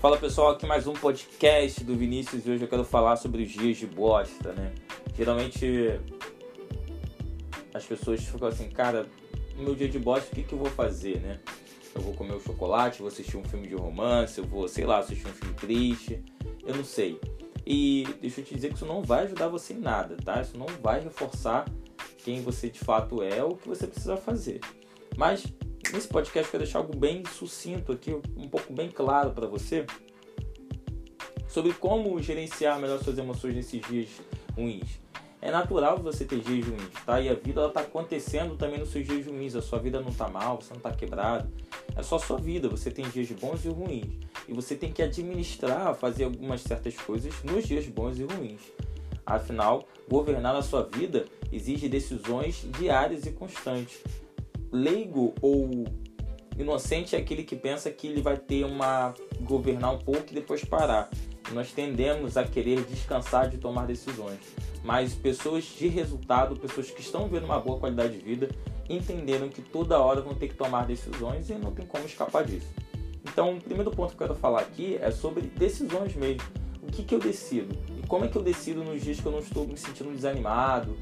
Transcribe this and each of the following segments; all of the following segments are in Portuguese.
Fala pessoal, aqui mais um podcast do Vinícius e hoje eu quero falar sobre os dias de bosta, né? Geralmente as pessoas ficam assim, cara, no meu dia de bosta, o que, que eu vou fazer, né? Eu vou comer um chocolate, vou assistir um filme de romance, eu vou, sei lá, assistir um filme triste, eu não sei. E deixa eu te dizer que isso não vai ajudar você em nada, tá? Isso não vai reforçar quem você de fato é ou o que você precisa fazer. Mas nesse podcast quero deixar algo bem sucinto aqui, um pouco bem claro para você sobre como gerenciar melhor suas emoções nesses dias ruins. É natural você ter dias ruins, tá? E a vida ela tá acontecendo também nos seus dias ruins. A sua vida não tá mal, você não tá quebrado. É só a sua vida. Você tem dias bons e ruins. E você tem que administrar, fazer algumas certas coisas nos dias bons e ruins. Afinal, governar a sua vida exige decisões diárias e constantes leigo ou inocente é aquele que pensa que ele vai ter uma governar um pouco e depois parar. Nós tendemos a querer descansar de tomar decisões, mas pessoas de resultado, pessoas que estão vendo uma boa qualidade de vida, entenderam que toda hora vão ter que tomar decisões e não tem como escapar disso. Então, o primeiro ponto que eu quero falar aqui é sobre decisões mesmo. O que, que eu decido? E como é que eu decido nos dias que eu não estou me sentindo desanimado,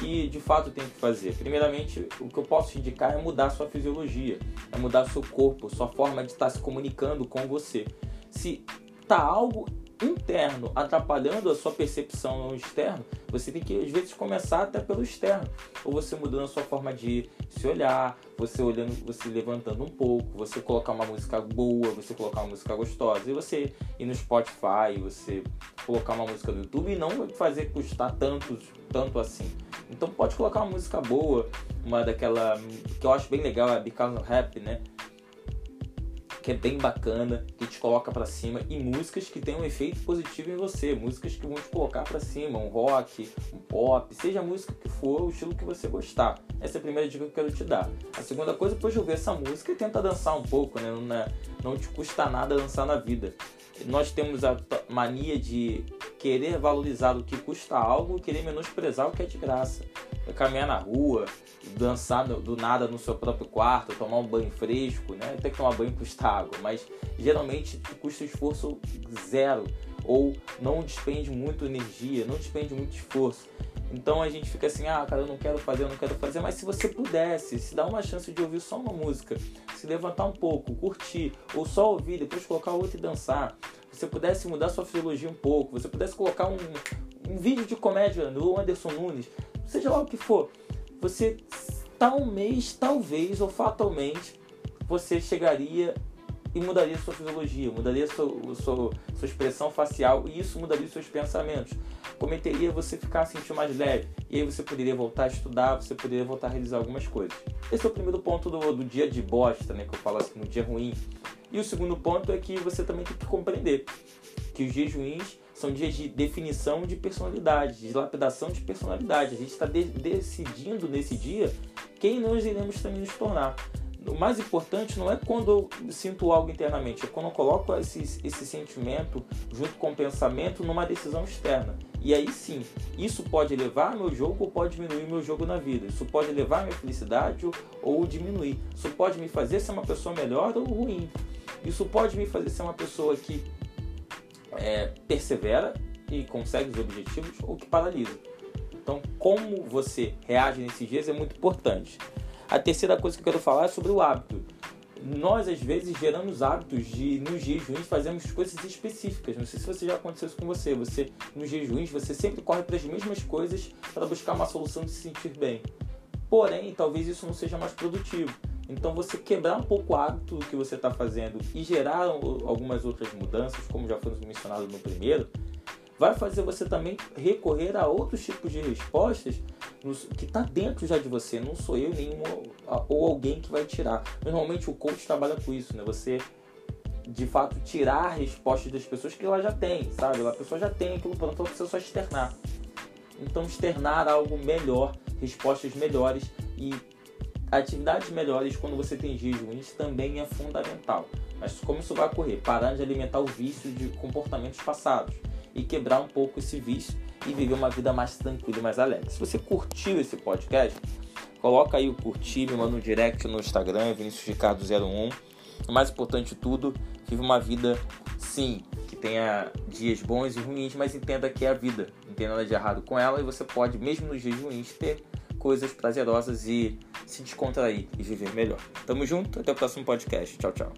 que de fato tem que fazer? Primeiramente, o que eu posso te indicar é mudar sua fisiologia, é mudar seu corpo, sua forma de estar se comunicando com você. Se tá algo interno atrapalhando a sua percepção no externo, você tem que às vezes começar até pelo externo, ou você mudando a sua forma de se olhar, você olhando, você levantando um pouco, você colocar uma música boa, você colocar uma música gostosa, e você ir no Spotify, você colocar uma música do YouTube e não fazer custar tanto, tanto assim. Então pode colocar uma música boa, uma daquela que eu acho bem legal, é Because Rap, né? que é bem bacana, que te coloca para cima e músicas que tem um efeito positivo em você, músicas que vão te colocar para cima, um rock, um pop, seja a música que for, o estilo que você gostar. Essa é a primeira dica que eu quero te dar. A segunda coisa, depois de ouvir essa música, tenta dançar um pouco, né? Não, não te custa nada dançar na vida. Nós temos a mania de querer valorizar o que custa algo e querer menosprezar o que é de graça. Caminhar na rua, dançar do nada no seu próprio quarto, tomar um banho fresco, né? Tem que tomar banho custa água, mas geralmente custa esforço zero ou não despende muito energia, não despende muito esforço. Então a gente fica assim, ah, cara, eu não quero fazer, eu não quero fazer, mas se você pudesse, se dá uma chance de ouvir só uma música, se levantar um pouco, curtir, ou só ouvir, depois colocar outra e dançar, você pudesse mudar sua fisiologia um pouco, você pudesse colocar um, um vídeo de comédia do Anderson Nunes, seja lá o que for, você tal mês, talvez ou fatalmente, você chegaria e mudaria sua fisiologia, mudaria sua, sua, sua expressão facial e isso mudaria seus pensamentos. Cometeria você ficar sentindo mais leve e aí você poderia voltar a estudar, você poderia voltar a realizar algumas coisas. Esse é o primeiro ponto do, do dia de bosta, né, que eu falo assim, no dia ruim. E o segundo ponto é que você também tem que compreender que os dias são dias de definição de personalidade, de lapidação de personalidade. A gente está de decidindo nesse dia quem nós iremos também nos tornar. O mais importante não é quando eu sinto algo internamente, é quando eu coloco esse, esse sentimento junto com o pensamento numa decisão externa. E aí sim, isso pode elevar meu jogo ou pode diminuir meu jogo na vida. Isso pode elevar minha felicidade ou, diminuir. Isso pode me fazer ser uma pessoa melhor ou ruim. Isso pode me fazer ser uma pessoa que é, persevera e consegue os objetivos ou que paralisa. Então, como você reage nesses dias é muito importante. A terceira coisa que eu quero falar é sobre o hábito. Nós, às vezes, geramos hábitos de, nos ruins, fazemos coisas específicas. Não sei se você já aconteceu isso com você. Você, nos ruins, você sempre corre para as mesmas coisas para buscar uma solução de se sentir bem. Porém, talvez isso não seja mais produtivo. Então, você quebrar um pouco o hábito que você está fazendo e gerar algumas outras mudanças, como já foi mencionado no primeiro, vai fazer você também recorrer a outros tipos de respostas que está dentro já de você. Não sou eu nenhum ou alguém que vai tirar. Normalmente o coach trabalha com isso, né? Você de fato tirar respostas das pessoas que ela já tem, sabe? A pessoa já tem aquilo pronto, ela precisa só externar. Então externar algo melhor, respostas melhores e atividades melhores quando você tem dias ruins também é fundamental. Mas como isso vai ocorrer? Parar de alimentar o vício de comportamentos passados e quebrar um pouco esse vício e viver uma vida mais tranquila e mais alegre. Se você curtiu esse podcast, coloca aí o curtir, me manda um direct no Instagram, Vinicius Ricardo 01. O mais importante de tudo, vive uma vida sim, que tenha dias bons e ruins, mas entenda que é a vida. Não tem nada de errado com ela e você pode, mesmo nos dias ruins, ter coisas prazerosas e se descontrair e viver melhor. Tamo junto, até o próximo podcast. Tchau, tchau.